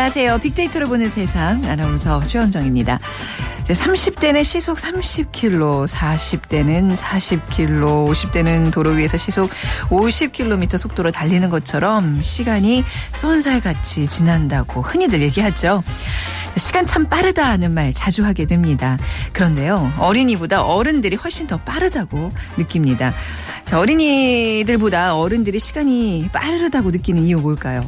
안녕하세요. 빅데이터로 보는 세상 아나운서 최원정입니다. 30대는 시속 30km, 40대는 40km, 50대는 도로 위에서 시속 50km 속도로 달리는 것처럼 시간이 쏜살같이 지난다고 흔히들 얘기하죠. 시간 참 빠르다는 말 자주 하게 됩니다. 그런데요, 어린이보다 어른들이 훨씬 더 빠르다고 느낍니다. 자, 어린이들보다 어른들이 시간이 빠르다고 느끼는 이유 뭘까요?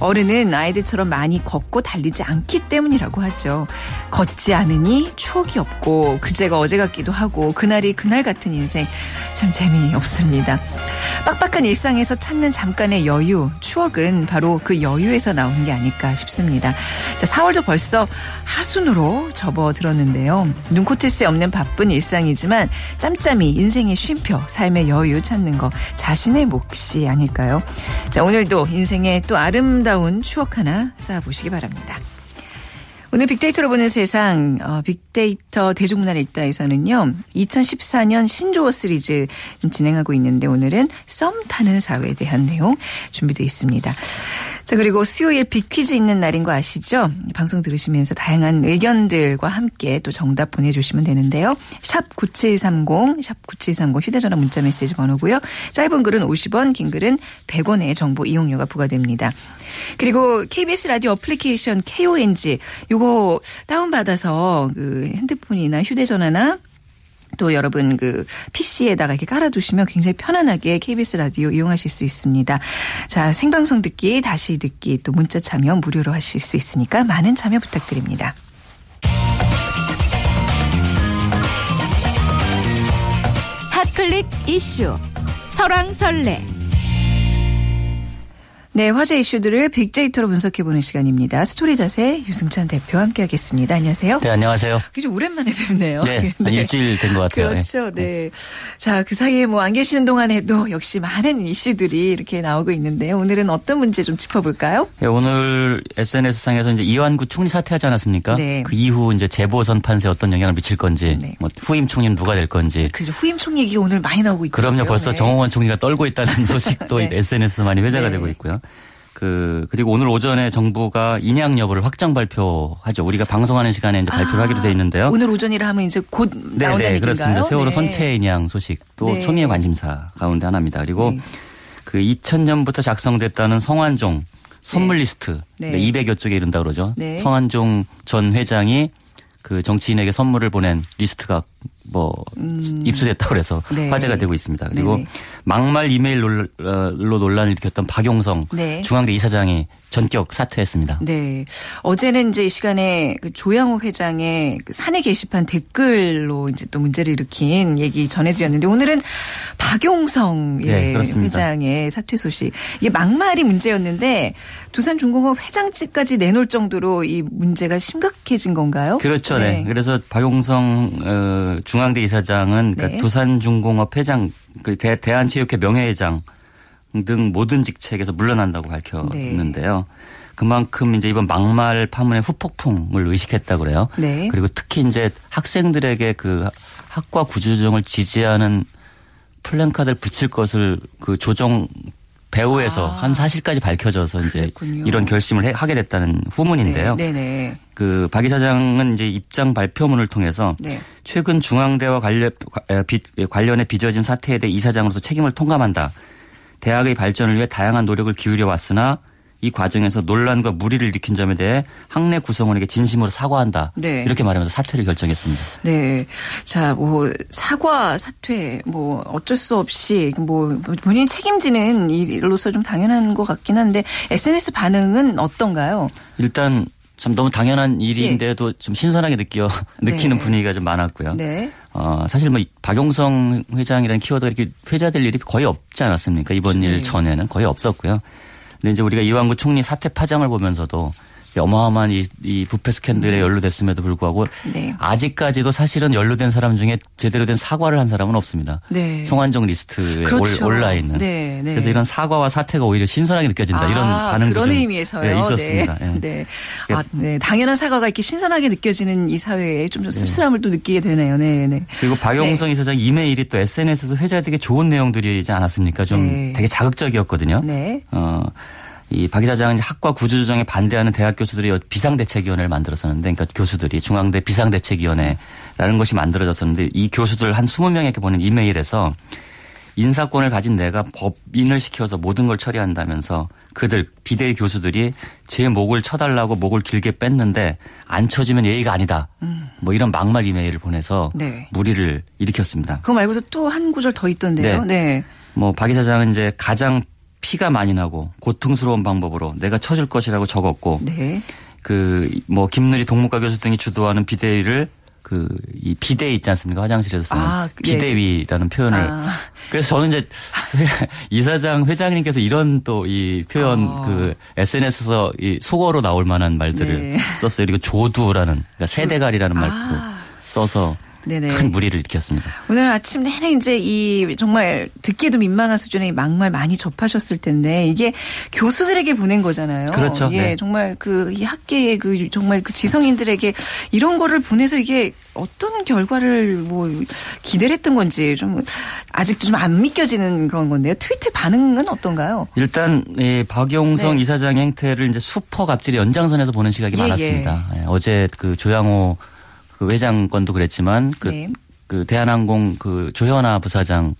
어른은 아이들처럼 많이 걷고 달리지 않기 때문이라고 하죠. 걷지 않으니 추억이 없고 그제가 어제 같기도 하고 그날이 그날 같은 인생 참 재미없습니다. 빡빡한 일상에서 찾는 잠깐의 여유, 추억은 바로 그 여유에서 나오는 게 아닐까 싶습니다. 자, 4월도 벌써 하순으로 접어들었는데요. 눈코뜰 새 없는 바쁜 일상이지만 짬짬이 인생의 쉼표, 삶의 여유 찾는 거 자신의 몫이 아닐까요? 자, 오늘도 인생의 또 아름 다운 추억 하나 쌓아보시기 바랍니다. 오늘 빅데이터로 보는 세상 어, 빅데이터 대중문화 일다에서는요. 2014년 신조어 시리즈 진행하고 있는데 오늘은 썸 타는 사회에 대한 내용 준비되어 있습니다. 자, 그리고 수요일 빅퀴즈 있는 날인 거 아시죠? 방송 들으시면서 다양한 의견들과 함께 또 정답 보내주시면 되는데요. 샵 9730, 샵 9730 휴대전화 문자 메시지 번호고요. 짧은 글은 50원, 긴 글은 100원의 정보 이용료가 부과됩니다. 그리고 KBS 라디오 어플리케이션 KONG 요거 다운받아서 그 핸드폰이나 휴대전화나 또 여러분 그 PC에다가 이렇게 깔아두시면 굉장히 편안하게 KBS 라디오 이용하실 수 있습니다. 자, 생방송 듣기, 다시 듣기, 또 문자 참여 무료로 하실 수 있으니까 많은 참여 부탁드립니다. 핫클릭 이슈 설왕설래 네, 화제 이슈들을 빅데이터로 분석해보는 시간입니다. 스토리 자세 유승찬 대표와 함께하겠습니다. 안녕하세요. 네, 안녕하세요. 좀 오랜만에 뵙네요. 네, 네. 일주일 된 것 같아요. 그렇죠. 네. 자, 그 사이에 뭐 안 계시는 동안에도 역시 많은 이슈들이 이렇게 나오고 있는데요. 오늘은 어떤 문제 좀 짚어볼까요? 네, 오늘 SNS상에서 이제 이완구 총리 사퇴하지 않았습니까? 네. 그 이후 이제 재보선 판세에 어떤 영향을 미칠 건지, 네. 뭐 후임 총리는 누가 될 건지. 그죠. 후임 총리 얘기가 오늘 많이 나오고 있고요. 그럼요. 벌써 네. 정홍원 총리가 떨고 있다는 소식도 네. SNS에서 많이 회자가 되고 있고요. 그 그리고 오늘 오전에 정부가 인양 여부를 확정 발표하죠. 우리가 방송하는 시간에 이제 발표를 아, 하기로 돼 있는데요. 오늘 오전이라 하면 이제 곧 네네 나온다는 그렇습니다. 세월호 네. 선체 인양 소식도 네. 총리의 관심사 가운데 하나입니다. 그리고 네. 그 2000년부터 작성됐다는 성완종 선물 리스트 네. 200여 네. 쪽에 이른다 그러죠. 네. 성완종 전 회장이 그 정치인에게 선물을 보낸 리스트가 뭐 음. 입수됐다고 그래서 네. 화제가 되고 있습니다. 그리고 네네. 막말 이메일로 논란을 일으켰던 박용성 네. 중앙대 이사장이 전격 사퇴했습니다. 네. 어제는 이제 이 시간에 그 조양호 회장의 그 사내 게시판 댓글로 이제 또 문제를 일으킨 얘기 전해드렸는데 오늘은 박용성 네, 회장의 사퇴 소식. 이게 막말이 문제였는데 두산중공업 회장직까지 내놓을 정도로 이 문제가 심각해진 건가요? 그렇죠. 네. 네. 그래서 박용성 어, 중앙대 이사장은 그러니까 네. 두산중공업 회장 그 대, 대한체육회 명예회장 등 모든 직책에서 물러난다고 밝혔는데요. 네. 그만큼 이제 이번 막말 파문의 후폭풍을 의식했다 그래요. 네. 그리고 특히 이제 학생들에게 그 학과 구조조정을 지지하는 플랜카드를 붙일 것을 그 조정 배후에서 아. 한 사실까지 밝혀져서 이제 그랬군요. 이런 결심을 해, 하게 됐다는 후문인데요. 네. 네 그 박 이사장은 이제 입장 발표문을 통해서 네. 최근 중앙대와 관련 관련해 빚어진 사태에 대해 이사장으로서 책임을 통감한다. 대학의 발전을 위해 다양한 노력을 기울여 왔으나 이 과정에서 논란과 무리를 일으킨 점에 대해 학내 구성원에게 진심으로 사과한다. 네. 이렇게 말하면서 사퇴를 결정했습니다. 네. 자, 뭐 사과, 사퇴, 뭐 어쩔 수 없이 뭐 본인 책임지는 일로서 좀 당연한 것 같긴 한데 SNS 반응은 어떤가요? 일단 참 너무 당연한 일인데도 네. 좀 신선하게 느껴 느끼는 네. 분위기가 좀 많았고요. 네. 어, 사실 뭐 박용성 회장이라는 키워드가 이렇게 회자될 일이 거의 없지 않았습니까? 이번 일 전에는 거의 없었고요. 근데 이제 우리가 이완구 총리 사퇴 파장을 보면서도 어마어마한 이, 이 부패 스캔들에 음. 연루됐음에도 불구하고 네. 아직까지도 사실은 연루된 사람 중에 제대로 된 사과를 한 사람은 없습니다. 네. 성완종 리스트에 그렇죠. 올라 있는. 네, 네. 그래서 이런 사과와 사퇴가 오히려 신선하게 느껴진다. 아, 이런 반응도 그런 의미에서요. 네, 있었습니다. 네. 네. 아, 네. 당연한 사과가 이렇게 신선하게 느껴지는 이 사회에 좀, 좀 씁쓸함을 또 느끼게 되네요. 네, 네. 그리고 박영성 이사장 이메일이 또 SNS에서 회자되게 좋은 내용들이지 않았습니까? 좀 되게 자극적이었거든요. 네. 어. 이박 이사장은 학과 구조조정에 반대하는 대학 교수들이 비상대책위원회를 만들었었는데, 그러니까 교수들이 중앙대 비상대책위원회라는 것이 만들어졌었는데, 이 교수들 한 20명에게 보낸 이메일에서 인사권을 가진 내가 법인을 시켜서 모든 걸 처리한다면서 그들 비대위 교수들이 제 목을 쳐달라고 목을 길게 뺐는데 안 쳐주면 예의가 아니다. 음. 뭐 이런 막말 이메일을 보내서 네. 무리를 일으켰습니다. 그거 말고도 또 한 구절 더 있던데요. 네. 네. 뭐박 이사장은 이제 가장 피가 많이 나고 고통스러운 방법으로 내가 쳐줄 것이라고 적었고 네. 그뭐 김누리 동문과 교수 등이 주도하는 비대위를 그 이 비대 있지 않습니까? 화장실에서 쓰는 아, 예. 비대위라는 표현을. 아. 그래서 저는 이제 이사장 회장님께서 이런 또 이 표현 어. 그 SNS에서 이 속어로 나올 만한 말들을 네. 썼어요. 그리고 조두라는 그러니까 세대갈이라는 그, 말도 아. 써서 네네. 큰 무리를 일으켰습니다. 오늘 아침 내내 이제 이 정말 듣기에도 민망한 수준의 막말 많이 접하셨을 텐데 이게 교수들에게 보낸 거잖아요. 그렇죠. 예, 네. 정말 그 이 학계의 그 정말 그 지성인들에게 이런 거를 보내서 이게 어떤 결과를 뭐 기대를 했던 건지 좀 아직도 좀 안 믿겨지는 그런 건데요. 트위터 반응은 어떤가요? 일단 이 박용성 네. 이사장 행태를 이제 슈퍼 갑질의 연장선에서 보는 시각이 예, 많았습니다. 예. 어제 그 조양호 그 외장 건도 그랬지만 그, 네. 그 대한항공 그 조현아 부사장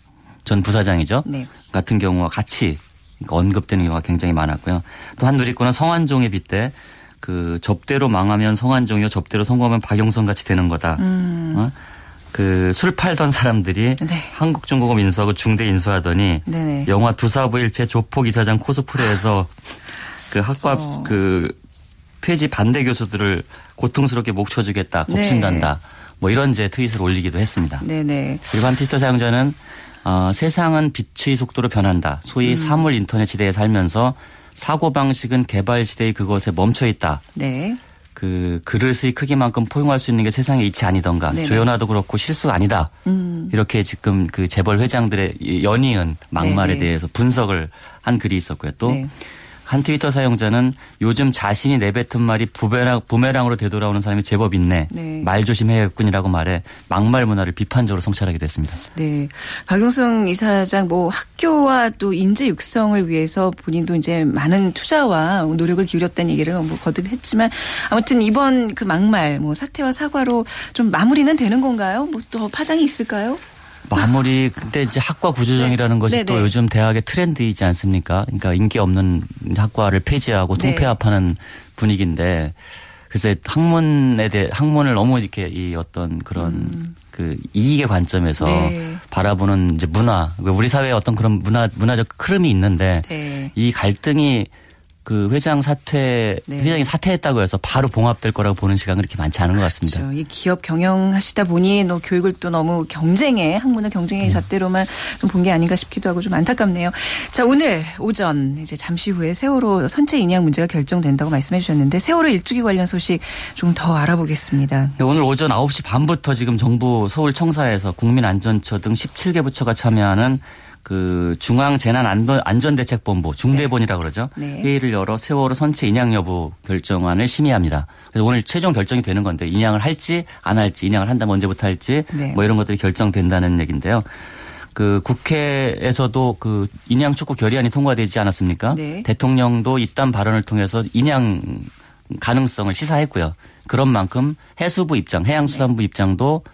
전 부사장이죠. 네. 같은 경우와 같이 언급되는 경우가 굉장히 많았고요. 또 한 누리꾼은 성환종에 빗대 그 접대로 망하면 성환종이요 접대로 성공하면 박용선 같이 되는 거다. 음. 어? 그술 팔던 사람들이 네. 한국중공업 인수하고 중대 인수하더니 네네. 영화 두사부일체 조폭 이사장 코스프레에서 그 학과 어. 그 폐지 반대 교수들을 고통스럽게 목 쳐주겠다, 겁신단다. 네. 뭐 이런 제 트윗을 올리기도 했습니다. 네네. 일반 트위터 사용자는 어, 세상은 빛의 속도로 변한다. 소위 음. 사물 인터넷 시대에 살면서 사고 방식은 개발 시대의 그것에 멈춰 있다. 네. 그 그릇의 크기만큼 포용할 수 있는 게 세상에 이치 아니던가. 네네. 조연아도 그렇고 실수가 아니다. 음. 이렇게 지금 그 재벌 회장들의 연이은 막말에 네네. 대해서 분석을 한 글이 있었고요. 또 한 트위터 사용자는 요즘 자신이 내뱉은 말이 부메랑, 부메랑으로 되돌아오는 사람이 제법 있네. 네. 말 조심해야겠군이라고 말해 막말 문화를 비판적으로 성찰하게 됐습니다. 네. 박용성 이사장 뭐 학교와 또 인재 육성을 위해서 본인도 이제 많은 투자와 노력을 기울였다는 얘기를 뭐 거듭 했지만 아무튼 이번 그 막말 뭐 사태와 사과로 좀 마무리는 되는 건가요? 뭐 또 파장이 있을까요? 마무리 근데 이제 학과 구조정이라는 네. 것이 네네. 또 네. 요즘 대학의 트렌드이지 않습니까? 그러니까 인기 없는 학과를 폐지하고 네. 통폐합하는 분위기인데 그래서 학문에 대해 학문을 너무 이렇게 이 어떤 그런 음. 그 이익의 관점에서 네. 바라보는 이제 문화 우리 사회에 어떤 그런 문화 문화적 흐름이 있는데 네. 이 갈등이 그 회장 사퇴 네. 회장이 사퇴했다고 해서 바로 봉합될 거라고 보는 시간은 그렇게 많지 않은 것 같습니다. 그렇죠. 이 기업 경영하시다 보니 너 교육을 또 너무 경쟁의 학문을 경쟁의 음. 잣대로만 좀 본 게 아닌가 싶기도 하고 좀 안타깝네요. 자 오늘 오전 이제 잠시 후에 세월호 선체 인양 문제가 결정된다고 말씀해 주셨는데 세월호 일주기 관련 소식 좀 더 알아보겠습니다. 네, 오늘 오전 9시 반부터 지금 정부 서울 청사에서 국민안전처 등 17개 부처가 참여하는 그 중앙 재난 안전 대책본부 중대본이라고 그러죠. 네. 회의를 열어 세월호 선체 인양 여부 결정안을 심의합니다. 그래서 오늘 최종 결정이 되는 건데 인양을 할지 안 할지 인양을 한다면 언제부터 할지 네. 뭐 이런 것들이 결정된다는 얘기인데요. 그 국회에서도 그 인양 촉구 결의안이 통과되지 않았습니까? 네. 대통령도 이딴 발언을 통해서 인양 가능성을 시사했고요. 그런 만큼 해수부 입장, 해양수산부 네. 입장도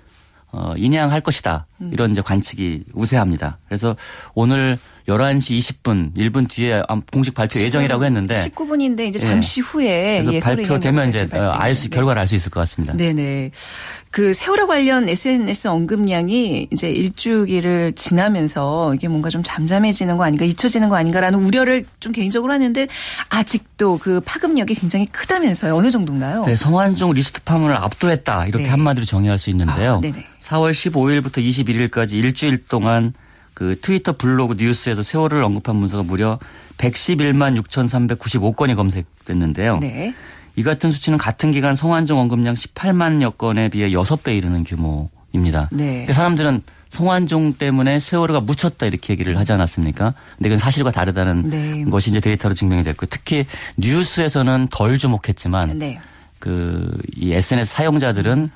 어, 인양할 것이다. 음. 이런 이제 관측이 우세합니다. 그래서 오늘 11시 20분 1분 뒤에 공식 발표 예정이라고 했는데 19분인데 이제 잠시 네. 후에 예, 발표되면 이제 어, 알수 네. 결과를 알 수 있을 것 같습니다. 네네. 그 세월호 관련 SNS 언급량이 이제 일주기를 지나면서 이게 뭔가 좀 잠잠해지는 거 아닌가 잊혀지는 거 아닌가라는 우려를 좀 개인적으로 하는데 아직도 그 파급력이 굉장히 크다면서요. 어느 정도인가요? 네, 성완종 리스트 파문을 압도했다 이렇게 네. 한마디로 정의할 수 있는데요. 아, 4월 15일부터 21일까지 일주일 동안 그 트위터 블로그 뉴스에서 세월호를 언급한 문서가 무려 111만 6,395건이 검색됐는데요. 네. 이 같은 수치는 같은 기간 성완종 언급량 18만여 건에 비해 6배 이르는 규모입니다. 네. 사람들은 성완종 때문에 세월호가 묻혔다 이렇게 얘기를 하지 않았습니까? 근데 그건 사실과 다르다는 네. 것이 이제 데이터로 증명이 됐고 특히 뉴스에서는 덜 주목했지만 네. 그이 SNS 사용자들은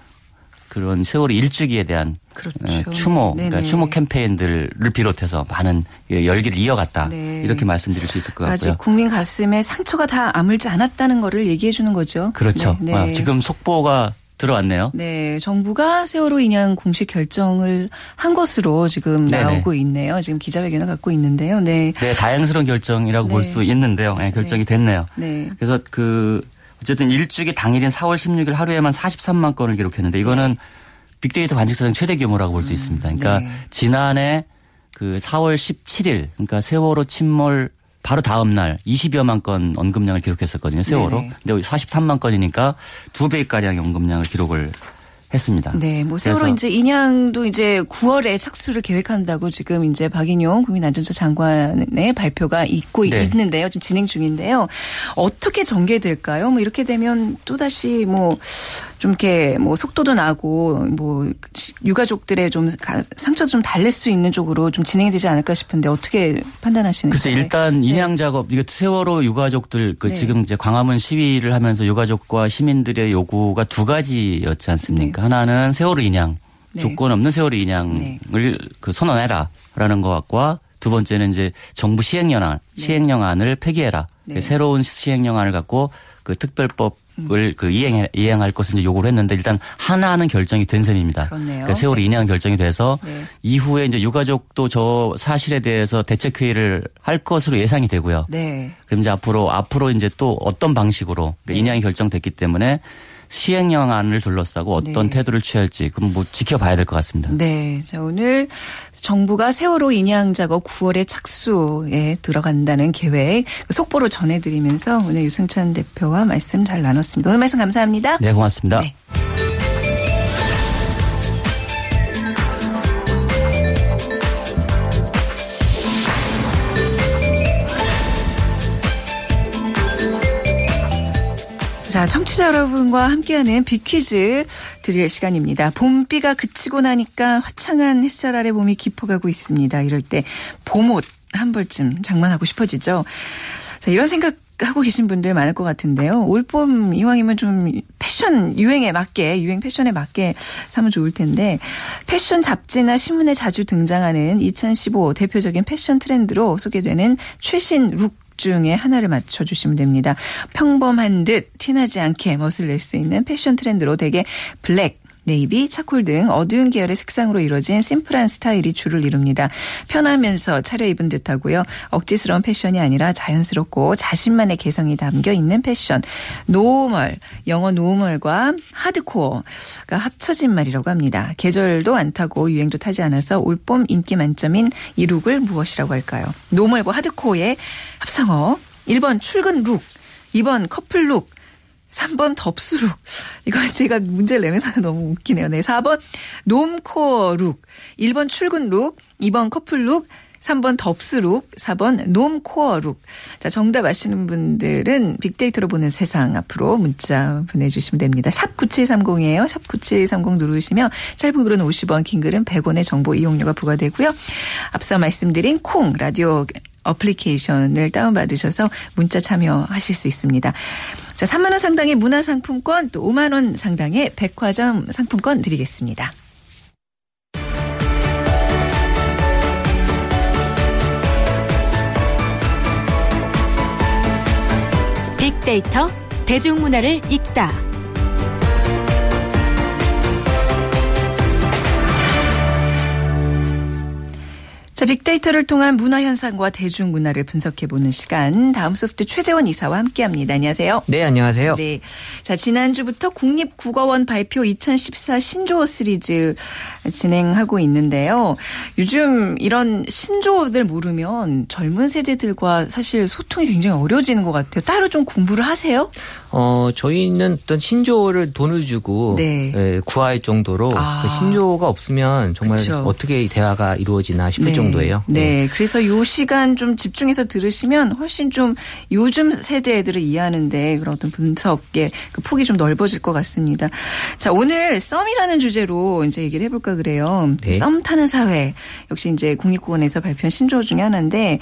그런 세월호 일주기에 대한 그렇죠. 어, 추모, 그러니까 추모 캠페인들을 비롯해서 많은 열기를 이어갔다. 네. 이렇게 말씀드릴 수 있을 것 같고요. 아직 국민 가슴에 상처가 다 아물지 않았다는 거를 얘기해 주는 거죠. 그렇죠. 네. 네. 지금 속보가 들어왔네요. 네, 정부가 세월호 인양 공식 결정을 한 것으로 지금 네네. 나오고 있네요. 지금 기자회견을 갖고 있는데요. 네. 네, 다행스러운 결정이라고 네. 볼수 있는데요. 네, 결정이 됐네요. 네. 그래서 그 어쨌든 일주기 당일인 4월 16일 하루에만 43만 건을 기록했는데 이거는 네. 빅데이터 관측 사상 최대 규모라고 볼수 음, 있습니다. 그러니까 네. 지난해 그 4월 17일 그러니까 세월호 침몰 바로 다음 날 20여만 건 언급량을 기록했었거든요. 세월호. 네네. 근데 43만 건이니까 두 배가량의 언급량을 기록을 했습니다. 네, 뭐 세월호 이제 인양도 이제 9월에 착수를 계획한다고 지금 이제 박인용 국민안전처 장관의 발표가 있고 네. 있는데요. 지금 진행 중인데요. 어떻게 전개될까요? 뭐 이렇게 되면 또 다시 뭐 좀 이렇게 뭐 속도도 나고 뭐 유가족들의 좀 상처도 좀 달랠 수 있는 쪽으로 좀 진행이 되지 않을까 싶은데 어떻게 판단하시는지. 글쎄 일단 네. 인양 작업 이거 세월호 유가족들 그 네. 지금 이제 광화문 시위를 하면서 유가족과 시민들의 요구가 두 가지였지 않습니까? 네. 하나는 세월호 인양 네. 조건 없는 세월호 인양을 네. 그 선언해라라는 것과 두 번째는 이제 정부 시행령안 네. 시행령안을 폐기해라. 새로운 시행령안을 갖고 그 특별법 을그 이행 이행할 것을 이제 요구를 했는데 일단 하나는 결정이 된 셈입니다. 그렇네요. 그러니까 세월이 네. 인행 결정이 돼서 네. 이후에 이제 유가족도 저 사실에 대해서 대책 회의를 할 것으로 예상이 되고요. 네. 그럼 이제 앞으로 앞으로 이제 또 어떤 방식으로 그러니까 네. 인양이 결정됐기 때문에 시행령안을 둘러싸고 어떤 네. 태도를 취할지 그럼 뭐 지켜봐야 될 것 같습니다. 네. 자, 오늘 정부가 세월호 인양 작업 9월에 착수에 들어간다는 계획 그 속보로 전해드리면서 오늘 유승찬 대표와 말씀 잘 나눴습니다. 오늘 말씀 감사합니다. 네, 고맙습니다. 네. 자, 청취자 여러분과 함께하는 빅퀴즈 드릴 시간입니다. 봄비가 그치고 나니까 화창한 햇살 아래 봄이 깊어가고 있습니다. 이럴 때 봄옷 한 벌쯤 장만하고 싶어지죠. 자, 이런 생각 하고 계신 분들 많을 것 같은데요. 올봄 이왕이면 좀 패션 유행에 맞게 유행 패션에 맞게 사면 좋을 텐데 패션 잡지나 신문에 자주 등장하는 2015 대표적인 패션 트렌드로 소개되는 최신 룩 중에 하나를 맞춰주시면 됩니다. 평범한 듯 티나지 않게 멋을 낼 수 있는 패션 트렌드로 대개 블랙, navy, charcoal 등 어두운 계열의 색상으로 이루어진 심플한 스타일이 주를 이룹니다. 편하면서 차려입은 듯하고요. 억지스러운 패션이 아니라 자연스럽고 자신만의 개성이 담겨 있는 패션. normal, 영어 normal과 하드코어가 합쳐진 말이라고 합니다. 계절도 안 타고 유행도 타지 않아서 올봄 인기 만점인 이 룩을 무엇이라고 할까요? normal과 하드코어의 합성어. 1번 출근 룩, 2번 커플 룩, 3번 덥수룩. 이거 제가 문제를 내면서 너무 웃기네요. 네. 4번 normcore 룩. 1번 출근 룩. 2번 커플 룩. 3번 덥수룩, 4번 normcore룩. 자, 정답 아시는 분들은 빅데이터로 보는 세상 앞으로 문자 보내주시면 됩니다. 샵 9730이에요. 샵 9730 누르시면 짧은 글은 50원, 긴 글은 100원의 정보 이용료가 부과되고요. 앞서 말씀드린 콩, 라디오 어플리케이션을 다운받으셔서 문자 참여하실 수 있습니다. 자, 3만 원 상당의 문화 상품권 또 5만 원 상당의 백화점 상품권 드리겠습니다. 빅데이터 대중문화를 읽다. 자, 빅데이터를 통한 문화 현상과 대중문화를 분석해 보는 시간. 다음 소프트 최재원 이사와 함께합니다. 안녕하세요. 네, 안녕하세요. 네. 자, 지난주부터 국립국어원 발표 2014 신조어 시리즈 진행하고 있는데요. 요즘 이런 신조어들 모르면 젊은 세대들과 사실 소통이 굉장히 어려워지는 것 같아요. 따로 좀 공부를 하세요? 어, 저희는 어떤 신조어를 돈을 주고 네. 예, 구할 정도로 아. 그 신조어가 없으면 정말 그쵸. 어떻게 대화가 이루어지나 싶을 네. 정도 정도예요. 네. 네. 그래서 요 시간 좀 집중해서 들으시면 훨씬 좀 요즘 세대 애들을 이해하는데 그런 어떤 분석의 그 폭이 좀 넓어질 것 같습니다. 자, 오늘 썸이라는 주제로 이제 얘기를 해볼까 그래요. 네. 썸 타는 사회. 역시 이제 국립공원에서 발표한 신조어 중에 하나인데,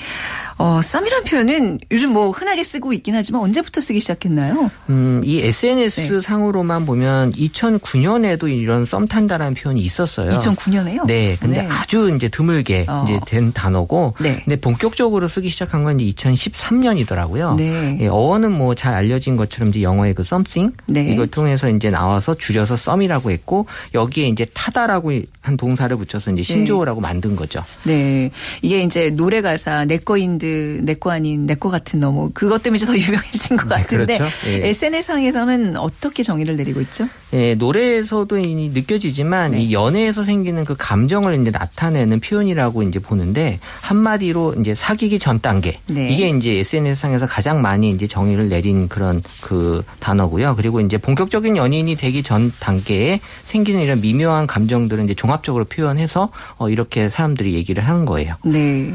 어, 썸이란 표현은 요즘 뭐 흔하게 쓰고 있긴 하지만 언제부터 쓰기 시작했나요? 음, 이 SNS 네. 상으로만 보면 2009년에도 이런 썸 탄다라는 표현이 있었어요. 2009년에요? 네. 근데 네. 아주 이제 드물게 어. 이제 된 단어고, 네. 근데 본격적으로 쓰기 시작한 건 이제 2013년이더라고요. 네. 예, 어원은 뭐 잘 알려진 것처럼 이제 영어의 그 something 네. 이걸 통해서 이제 나와서 줄여서 썸이라고 했고 여기에 이제 타다라고 한 동사를 붙여서 이제 네. 신조어라고 만든 거죠. 네. 이게 이제 노래 가사 내 거인드 내거 아닌 내 거 같은 너무 그것 때문에 더 유명해진 것 네, 같은데 그렇죠. 예. SNS상에서는 어떻게 정의를 내리고 있죠? 예, 노래에서도 느껴지지만 네. 이 연애에서 생기는 그 감정을 이제 나타내는 표현이라고 이제 보는데 한마디로 이제 사귀기 전 단계 네. 이게 이제 SNS상에서 가장 많이 이제 정의를 내린 그런 그 단어고요. 그리고 이제 본격적인 연인이 되기 전 단계에 생기는 이런 미묘한 감정들은 이제 종합 적으로 표현해서 어 이렇게 사람들이 얘기를 하는 거예요. 네.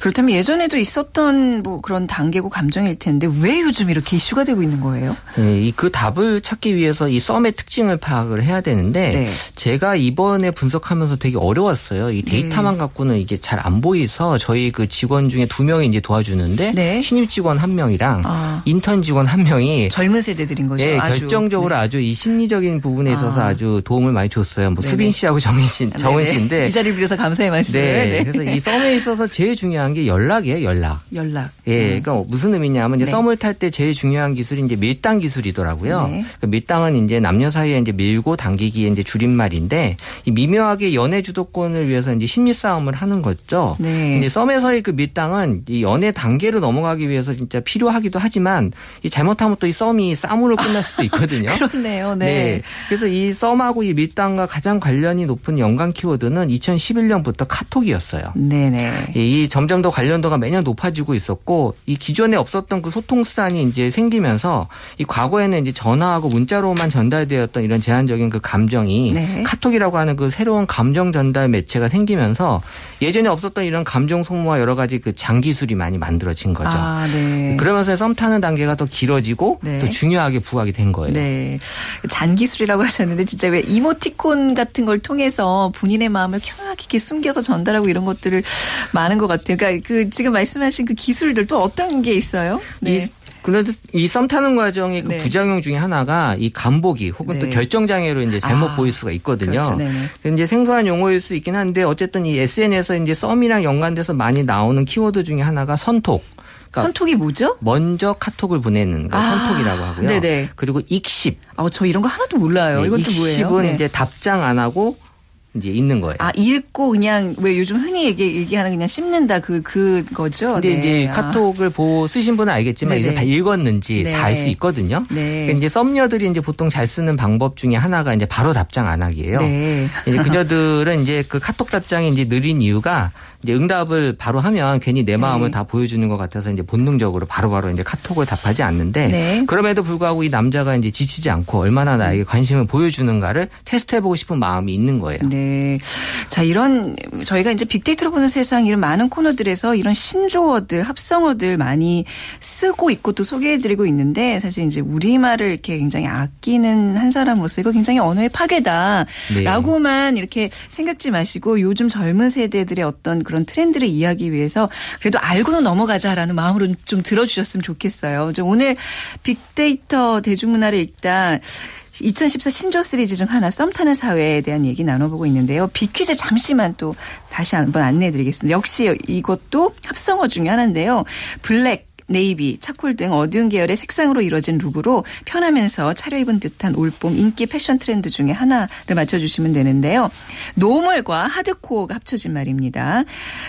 그렇다면 예전에도 있었던 뭐 그런 단계고 감정일 텐데 왜 요즘 이렇게 이슈가 되고 있는 거예요? 네, 그 답을 찾기 위해서 이 썸의 특징을 파악을 해야 되는데 네. 제가 이번에 분석하면서 되게 어려웠어요. 이 데이터만 네. 갖고는 이게 잘 안 보이서 저희 그 직원 중에 두 명이 이제 도와주는데 네. 신입 직원 한 명이랑 아. 인턴 직원 한 명이 젊은 세대들인 거죠. 네, 아주. 결정적으로 네. 아주 이 심리적인 부분에 있어서 아. 주 도움을 많이 줬어요. 뭐 수빈 씨하고 정인 씨, 정은 씨인데 이 자리 빌려서 감사의 말씀. 네. 네. 그래서 이 썸에 있어서 제일 중요한 게 연락이에요. 연락. 연락. 예, 음. 그러니까 무슨 의미냐면 이제 네. 썸을 탈 때 제일 중요한 기술이 이제 밀당 기술이더라고요. 네. 그러니까 밀당은 이제 남녀 사이에 이제 밀고 당기기에 이제 줄임말인데 이 미묘하게 연애 주도권을 위해서 이제 심리 싸움을 하는 거죠. 네. 근데 썸에서의 그 밀당은 이 연애 단계로 넘어가기 위해서 진짜 필요하기도 하지만 이 잘못하면 또 이 썸이 싸움으로 끝날 수도 있거든요. 그렇네요. 네. 네. 그래서 이 썸하고 이 밀당과 가장 관련이 높은 연관 키워드는 2011년부터 카톡이었어요. 네네. 이 점점 더 관련도가 매년 높아지고 있었고 이 기존에 없었던 그 소통 수단이 이제 생기면서 이 과거에는 이제 전화하고 문자로만 전달되었던 이런 제한적인 그 감정이 네. 카톡이라고 하는 그 새로운 감정 전달 매체가 생기면서 예전에 없었던 이런 감정 소모와 여러 가지 그 장기술이 많이 만들어진 거죠. 아, 네. 그러면서 썸 타는 단계가 더 길어지고 네. 또 중요하게 부각이 된 거예요. 네. 장기술이라고 하셨는데 진짜 왜 이모티콘 같은 걸 통해서 본인의 마음을 켜나게 숨겨서 전달하고 이런 것들을 많은 것 같아요. 그러니까 그 지금 말씀하신 그 기술들 또 어떤 게 있어요? 네. 그런데 이 썸 타는 과정의 그 네. 부작용 중에 하나가 이 간보기 혹은 네. 또 결정 장애로 이제 잘못 아, 보일 수가 있거든요. 그렇죠. 이제 생소한 용어일 수 있긴 한데 어쨌든 이 SNS에서 이제 썸이랑 연관돼서 많이 나오는 키워드 중에 하나가 선톡. 그러니까 선톡이 뭐죠? 먼저 카톡을 보내는 거 아, 선톡이라고 하고요. 네네. 그리고 익십. 아, 저 이런 거 하나도 몰라요. 네, 이것도 뭐예요? 익십은 네. 이제 답장 안 하고 이제 있는 거예요. 아 읽고 그냥 왜 요즘 흔히 얘기, 얘기하는 그냥 씹는다 그 그거죠. 근데 네. 이제 아. 카톡을 보고 쓰신 분은 알겠지만 네네. 이제 다 읽었는지 네. 다알 수 있거든요. 네. 그러니까 이제 썸녀들이 이제 보통 잘 쓰는 방법 중에 하나가 이제 바로 답장 안 하기예요. 네. 이제 그녀들은 이제 그 카톡 답장이 이제 느린 이유가 이제 응답을 바로 하면 괜히 내 마음을 네. 다 보여주는 것 같아서 이제 본능적으로 바로바로 바로 이제 카톡을 답하지 않는데 네. 그럼에도 불구하고 이 남자가 이제 지치지 않고 얼마나 나에게 관심을 보여주는가를 테스트해보고 싶은 마음이 있는 거예요. 네. 자 이런 저희가 이제 빅데이터로 보는 세상 이런 많은 코너들에서 이런 신조어들 합성어들 많이 쓰고 있고 또 소개해드리고 있는데 사실 이제 우리말을 이렇게 굉장히 아끼는 한 사람으로서 이거 굉장히 언어의 파괴다라고만 네. 이렇게 생각지 마시고 요즘 젊은 세대들의 어떤 그런 트렌드를 이해하기 위해서 그래도 알고는 넘어가자라는 마음으로 좀 들어주셨으면 좋겠어요. 오늘 빅데이터 대중문화를 읽다 2014 신조어 시리즈 중 하나 썸 타는 사회에 대한 얘기 나눠보고 있는데요. 빅퀴즈 잠시만 또 다시 한번 안내해드리겠습니다. 역시 이것도 합성어 중에 하나인데요. 블랙 navy, charcoal 등 어두운 계열의 색상으로 이루어진 룩으로 편하면서 차려입은 듯한 올봄 인기 패션 트렌드 중에 하나를 맞춰주시면 되는데요. normal과 하드코어가 합쳐진 말입니다.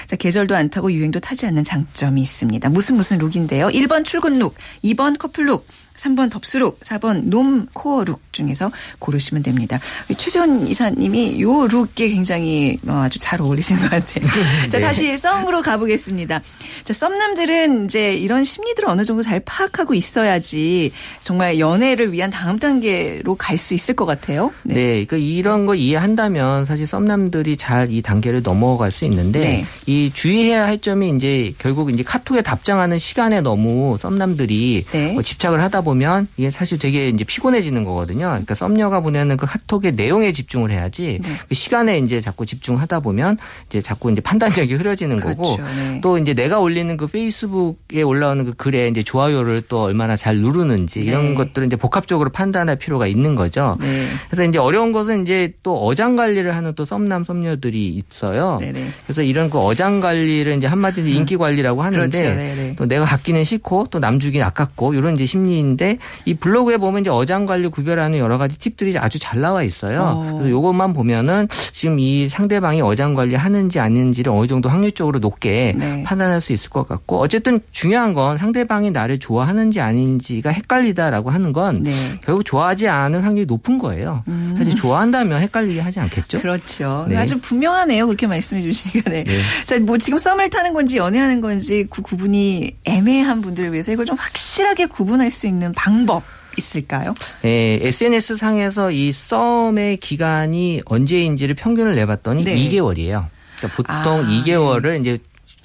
자, 계절도 안 타고 유행도 타지 않는 장점이 있습니다. 무슨 무슨 룩인데요. 1번 출근 룩, 2번 커플 룩, 3번 덥수룩, 4번 normcore 룩 중에서 고르시면 됩니다. 최재원 이사님이 요 룩에 굉장히 어, 아주 잘 어울리시는 것 같아요. 네. 자, 다시 썸으로 가보겠습니다. 자, 썸남들은 이제 이런 심리들을 어느 정도 잘 파악하고 있어야지 정말 연애를 위한 다음 단계로 갈 수 있을 것 같아요. 네. 네. 그러니까 이런 거 이해한다면 사실 썸남들이 잘 이 단계를 넘어갈 수 있는데 네. 이 주의해야 할 점이 이제 결국 이제 카톡에 답장하는 시간에 너무 썸남들이 네. 뭐 집착을 하다 보면 이게 사실 되게 이제 피곤해지는 거거든요. 그러니까 썸녀가 보내는 그 카톡의 내용에 집중을 해야지 네. 그 시간에 이제 자꾸 집중하다 보면 이제 자꾸 이제 판단력이 흐려지는 그렇죠. 거고 네. 또 이제 내가 올리는 그 페이스북에 올라오는 그 글에 이제 좋아요를 또 얼마나 잘 누르는지 이런 네. 것들을 이제 복합적으로 판단할 필요가 있는 거죠. 네. 그래서 이제 어려운 것은 이제 또 어장 관리를 하는 또 썸남 썸녀들이 있어요. 네네. 그래서 이런 그 어장 관리를 이제 한마디로 인기 관리라고 하는데 그렇죠. 또 내가 갖기는 싫고 또 남주긴 아깝고 이런 이제 심리인 데 이 블로그에 보면 이제 어장 관리 구별하는 여러 가지 팁들이 아주 잘 나와 있어요. 어. 그래서 요것만 보면은 지금 이 상대방이 어장 관리 하는지 아닌지를 어느 정도 확률적으로 높게 네. 판단할 수 있을 것 같고 어쨌든 중요한 건 상대방이 나를 좋아하는지 아닌지가 헷갈리다라고 하는 건 네. 결국 좋아하지 않을 확률이 높은 거예요. 음. 사실 좋아한다면 헷갈리게 하지 않겠죠? 그렇죠. 네. 아주 분명하네요. 그렇게 말씀해 주시니까. 네. 네. 자, 뭐 지금 썸을 타는 건지 연애하는 건지 그 구분이 애매한 분들을 위해서 이걸 좀 확실하게 구분할 수 있는 방법 있을까요? 네, SNS 상에서 이 썸의 기간이 언제인지를 평균을 내봤더니 네. 2개월이에요. 그러니까 보통 아, 2개월을 네. 이제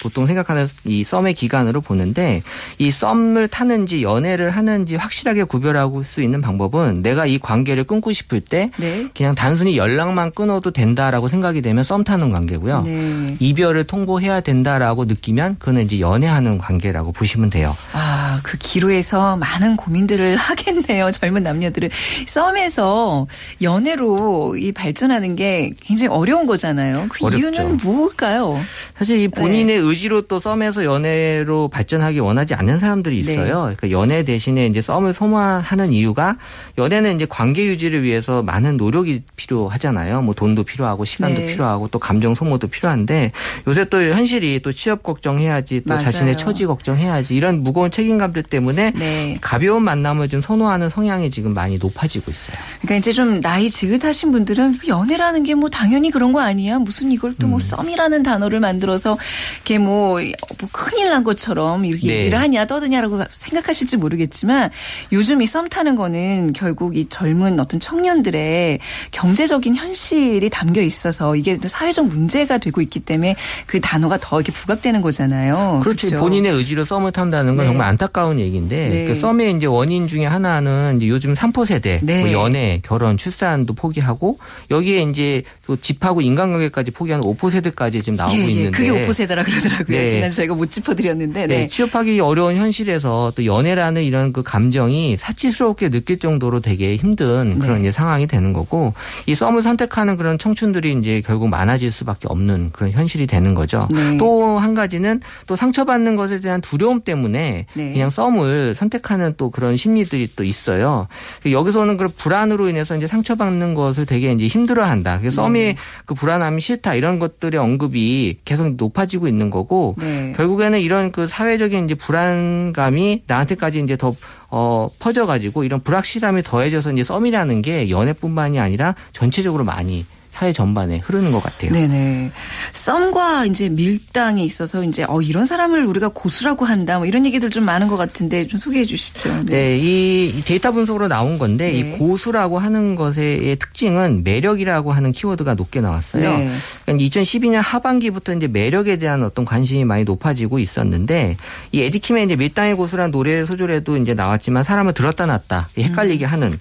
보통 생각하는 이 썸의 기간으로 보는데 이 썸을 타는지 연애를 하는지 확실하게 구별하고 수 있는 방법은 내가 이 관계를 끊고 싶을 때 네. 그냥 단순히 연락만 끊어도 된다라고 생각이 되면 썸 타는 관계고요. 네. 이별을 통보해야 된다라고 느끼면 그는 이제 연애하는 관계라고 보시면 돼요. 아, 그 기로에서 많은 고민들을 하겠네요. 젊은 남녀들은 썸에서 연애로 이 발전하는 게 굉장히 어려운 거잖아요. 그 어렵죠. 이유는 뭘까요? 사실 이 본인의 네. 의지로 또 썸에서 연애로 발전하기 원하지 않는 사람들이 네. 있어요. 네. 그러니까 연애 대신에 이제 썸을 소모하는 이유가 연애는 이제 관계 유지를 위해서 많은 노력이 필요하잖아요. 뭐 돈도 필요하고 시간도 네. 필요하고 또 감정 소모도 필요한데 요새 또 현실이 또 취업 걱정해야지 또 맞아요. 자신의 처지 걱정해야지 이런 무거운 책임감들 때문에 네. 가벼운 만남을 좀 선호하는 성향이 지금 많이 높아지고 있어요. 그러니까 이제 좀 나이 지긋하신 분들은 연애라는 게 뭐 당연히 그런 거 아니야? 무슨 이걸 또뭐 음. 썸이라는 단어를 만들어서 이렇게 뭐, 뭐 큰일 난 것처럼 이렇게 네. 얘기를 하냐 떠드냐라고 생각하실지 모르겠지만 요즘 이 썸 타는 거는 결국 이 젊은 어떤 청년들의 경제적인 현실이 담겨 있어서 이게 사회적 문제가 되고 있기 때문에 그 단어가 더 이렇게 부각되는 거잖아요. 그렇죠. 그렇죠? 본인의 의지로 썸을 탄다는 건 네. 정말 안타까운 얘기인데 네. 그 썸의 이제 원인 중에 하나는 이제 요즘 3포 세대 네. 뭐 연애, 결혼, 출산도 포기하고 여기에 이제 또 집하고 인간관계까지 포기하는 5포 세대까지 지금 나오고 예, 예. 있는데 그게 5포 세대라 그러더 라고요. 하더라고요. 네. 지난 저희가 못 짚어드렸는데. 네. 네. 취업하기 어려운 현실에서 또 연애라는 이런 그 감정이 사치스럽게 느낄 정도로 되게 힘든 그런 네. 이제 상황이 되는 거고 이 썸을 선택하는 그런 청춘들이 이제 결국 많아질 수밖에 없는 그런 현실이 되는 거죠. 네. 또한 가지는 또 상처받는 것에 대한 두려움 때문에 네. 그냥 썸을 선택하는 또 그런 심리들이 또 있어요. 여기서는 그 불안으로 인해서 이제 상처받는 것을 되게 이제 힘들어한다. 그래서 썸이 네. 그 불안함이 싫다 이런 것들의 언급이 계속 높아지고 있는 거고. 네. 결국에는 이런 그 사회적인 이제 불안감이 나한테까지 이제 더 어, 퍼져가지고 이런 불확실함이 더해져서 이제 썸이라는 게 연애뿐만이 아니라 전체적으로 많이 사회 전반에 흐르는 것 같아요. 네네. 썸과 이제 밀당에 있어서 이제 어 이런 사람을 우리가 고수라고 한다 뭐 이런 얘기들 좀 많은 것 같은데 좀 소개해 주시죠. 네, 네 이 데이터 분석으로 나온 건데 네. 이 고수라고 하는 것의 특징은 매력이라고 하는 키워드가 높게 나왔어요. 네. 그러니까 2012년 하반기부터 이제 매력에 대한 어떤 관심이 많이 높아지고 있었는데 이 에디킴의 이제 밀당의 고수란 노래 소절에도 이제 나왔지만 사람을 들었다 놨다 헷갈리게 음. 하는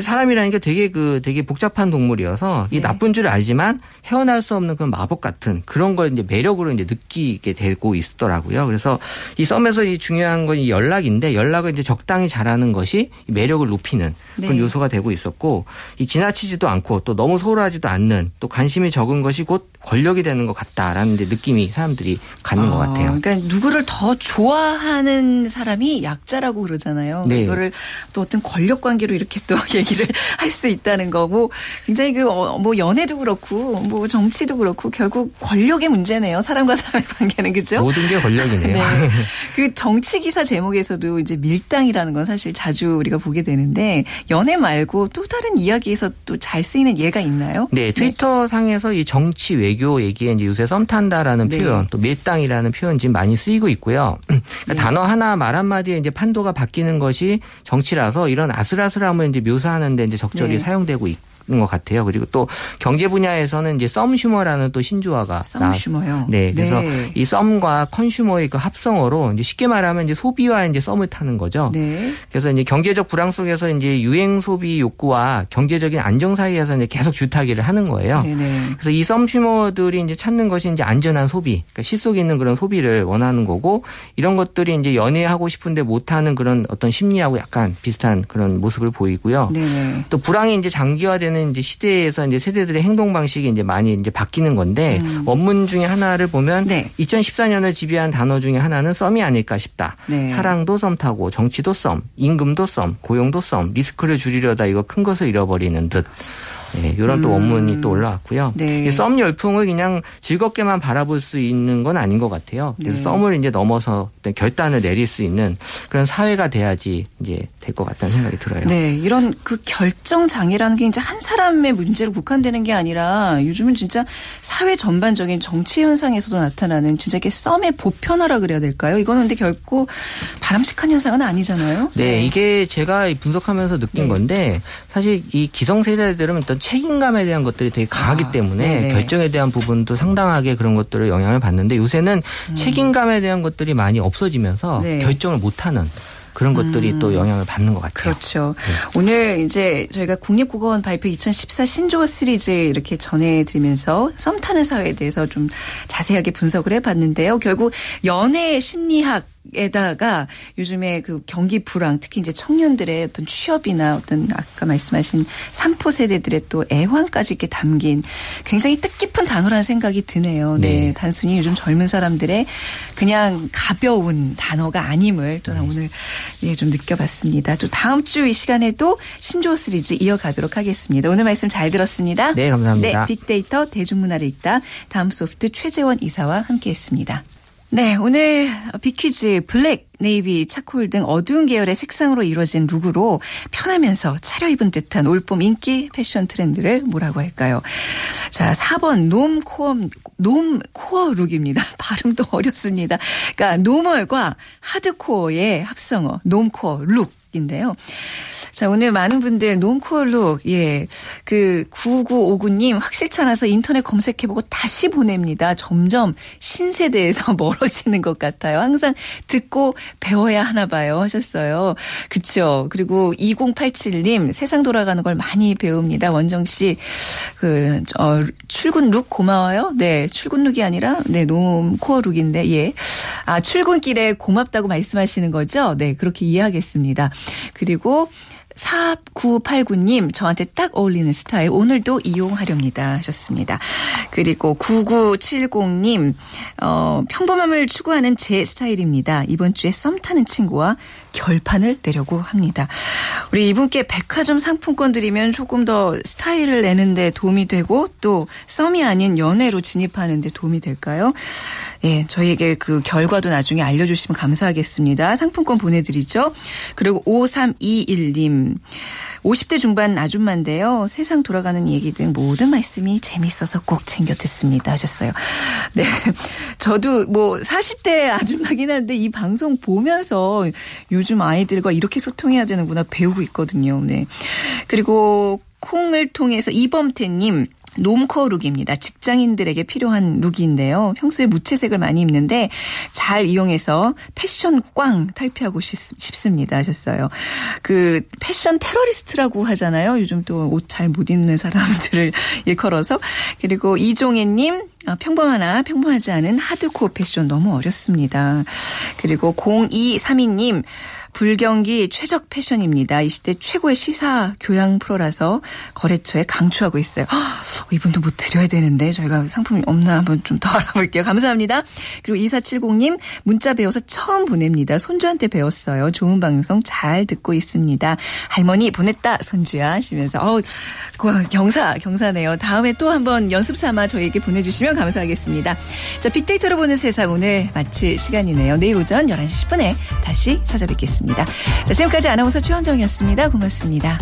사람이라는 게 되게 그 되게 복잡한 동물이어서 이 네. 나쁜 줄 알지만 헤어날 수 없는 그런 마법 같은 그런 걸 이제 매력으로 이제 느끼게 되고 있더라고요. 그래서 이 썸에서 이 중요한 건 이 연락인데 연락을 이제 적당히 잘하는 것이 매력을 높이는 그런 네. 요소가 되고 있었고 이 지나치지도 않고 또 너무 소홀하지도 않는 또 관심이 적은 것이 곧 권력이 되는 것 같다라는 느낌이 사람들이 갖는 어, 것 같아요. 그러니까 누구를 더 좋아하는 사람이 약자라고 그러잖아요. 네. 이거를 또 어떤 권력 관계로 이렇게 또 얘기를 할 수 있다는 거고 굉장히 그뭐 어, 연애 연애도 그렇고 뭐 정치도 그렇고 결국 권력의 문제네요. 사람과 사람의 관계는 그죠? 모든 게 권력이네요. 네. 그 정치 기사 제목에서도 이제 밀당이라는 건 사실 자주 우리가 보게 되는데 연애 말고 또 다른 이야기에서 또 잘 쓰이는 예가 있나요? 네, 네. 트위터 네. 상에서 이 정치 외교 얘기에 이제 요새 썸 탄다라는 네. 표현, 또 밀당이라는 표현 지금 많이 쓰이고 있고요. 그러니까 네. 단어 하나 말 한마디에 이제 판도가 바뀌는 것이 정치라서 이런 아슬아슬함을 이제 묘사하는데 이제 적절히 네. 사용되고 있고 것 같아요. 그리고 또 경제 분야에서는 이제 썸슈머라는 또 신조어가 썸슈머요. 네, 그래서 네. 이 썸과 컨슈머의 그 합성어로 이제 쉽게 말하면 이제 소비와 이제 썸을 타는 거죠. 네. 그래서 이제 경제적 불황 속에서 이제 유행 소비 욕구와 경제적인 안정 사이에서 이제 계속 주타기를 하는 거예요. 네네. 네. 그래서 이 썸슈머들이 이제 찾는 것이 이제 안전한 소비, 그러니까 실속 있는 그런 소비를 원하는 거고 이런 것들이 이제 연애하고 싶은데 못하는 그런 어떤 심리하고 약간 비슷한 그런 모습을 보이고요. 네네. 네. 또 불황이 이제 장기화되는 하는 이제 시대에서 이제 세대들의 행동 방식이 이제 많이 이제 바뀌는 건데 음. 원문 중에 하나를 보면 네. 2014년을 지배한 단어 중에 하나는 썸이 아닐까 싶다. 네. 사랑도 썸 타고 정치도 썸, 임금도 썸, 고용도 썸, 리스크를 줄이려다 이거 큰 것을 잃어버리는 듯. 네, 이런 음. 또 원문이 또 올라왔고요. 네. 썸 열풍을 그냥 즐겁게만 바라볼 수 있는 건 아닌 것 같아요. 그래서 네. 썸을 이제 넘어서 결단을 내릴 수 있는 그런 사회가 돼야지 이제 될 것 같다는 생각이 들어요. 네, 이런 그 결정 장애라는 게 이제 한 사람의 문제로 국한되는 게 아니라 요즘은 진짜 사회 전반적인 정치 현상에서도 나타나는 진짜 이게 썸의 보편화라 그래야 될까요? 이거는 근데 결코 바람직한 현상은 아니잖아요. 네, 네. 이게 제가 분석하면서 느낀 네. 건데 사실 이 기성세대들은 일단 책임감에 대한 것들이 되게 강하기 아, 때문에 네네. 결정에 대한 부분도 상당하게 그런 것들을 영향을 받는데 요새는 음. 책임감에 대한 것들이 많이 없어지면서 네. 결정을 못하는 그런 것들이 음. 또 영향을 받는 것 같아요. 그렇죠. 네. 오늘 이제 저희가 국립국어원 발표 2014 신조어 시리즈 이렇게 전해드리면서 썸 타는 사회에 대해서 좀 자세하게 분석을 해봤는데요. 결국 연애 심리학 에다가 요즘에 그 경기 불황 특히 이제 청년들의 어떤 취업이나 어떤 아까 말씀하신 삼포 세대들의 또 애환까지 이렇게 담긴 굉장히 뜻깊은 단어라는 생각이 드네요. 네. 네. 단순히 요즘 젊은 사람들의 그냥 가벼운 단어가 아님을 또 네. 오늘 예, 좀 느껴봤습니다. 또 다음 주 이 시간에도 신조어 시리즈 이어가도록 하겠습니다. 오늘 말씀 잘 들었습니다. 네, 감사합니다. 네, 빅데이터 대중문화를 읽다 다음 소프트 최재원 이사와 함께했습니다. 네, 오늘 빅퀴즈 블랙, navy, charcoal 등 어두운 계열의 색상으로 이루어진 룩으로 편하면서 차려입은 듯한 올봄 인기 패션 트렌드를 뭐라고 할까요? 자, 4번 normcore, normcore 룩입니다. 발음도 어렵습니다. 그러니까 normal과 하드코어의 합성어, normcore 룩 인데요. 자, 오늘 많은 분들 normcore룩, 예. 그 9959님 확실치 않아서 인터넷 검색해보고 다시 보냅니다. 점점 신세대에서 멀어지는 것 같아요. 항상 듣고 배워야 하나 봐요. 하셨어요. 그쵸. 그리고 2087님 세상 돌아가는 걸 많이 배웁니다. 원정 씨, 그, 어, 출근 룩 고마워요. 네. 출근 룩이 아니라, 네. 놈코어 룩인데, 예. 아, 출근길에 고맙다고 말씀하시는 거죠? 네. 그렇게 이해하겠습니다. 그리고 4989님, 저한테 딱 어울리는 스타일 오늘도 이용하렵니다 하셨습니다. 그리고 9970님, 어, 평범함을 추구하는 제 스타일입니다. 이번 주에 썸 타는 친구와 결판을 내려고 합니다. 우리 이분께 백화점 상품권 드리면 조금 더 스타일을 내는데 도움이 되고 또 썸이 아닌 연애로 진입하는 데 도움이 될까요? 예, 저희에게 그 결과도 나중에 알려주시면 감사하겠습니다. 상품권 보내드리죠. 그리고 5321님. 50대 중반 아줌마인데요. 세상 돌아가는 얘기 등 모든 말씀이 재밌어서 꼭 챙겨 듣습니다 하셨어요. 네. 저도 뭐 40대 아줌마긴 한데 이 방송 보면서 요즘 아이들과 이렇게 소통해야 되는구나 배우고 있거든요. 네. 그리고 콩을 통해서 이범태님 놈커 룩입니다. 직장인들에게 필요한 룩인데요. 평소에 무채색을 많이 입는데 잘 이용해서 패션 꽝 탈피하고 싶, 습니다 하셨어요. 그 패션 테러리스트라고 하잖아요. 요즘 또 옷 잘 못 입는 사람들을 일컬어서. 그리고 이종혜님 어, 평범하나 평범하지 않은 하드코어 패션 너무 어렵습니다. 그리고 0232님 불경기 최적 패션입니다. 이 시대 최고의 시사 교양 프로라서 거래처에 강추하고 있어요. 허, 이분도 뭐 드려야 되는데 저희가 상품이 없나 한번 좀 더 알아볼게요. 감사합니다. 그리고 2470님 문자 배워서 처음 보냅니다. 손주한테 배웠어요. 좋은 방송 잘 듣고 있습니다. 할머니 보냈다 손주야 하시면서 어 경사 경사네요. 다음에 또 한번 연습 삼아 저희에게 보내주시면 감사하겠습니다. 자 빅데이터로 보는 세상 오늘 마칠 시간이네요. 내일 오전 11시 10분에 다시 찾아뵙겠습니다. 자, 지금까지 아나운서 최현정이었습니다. 고맙습니다.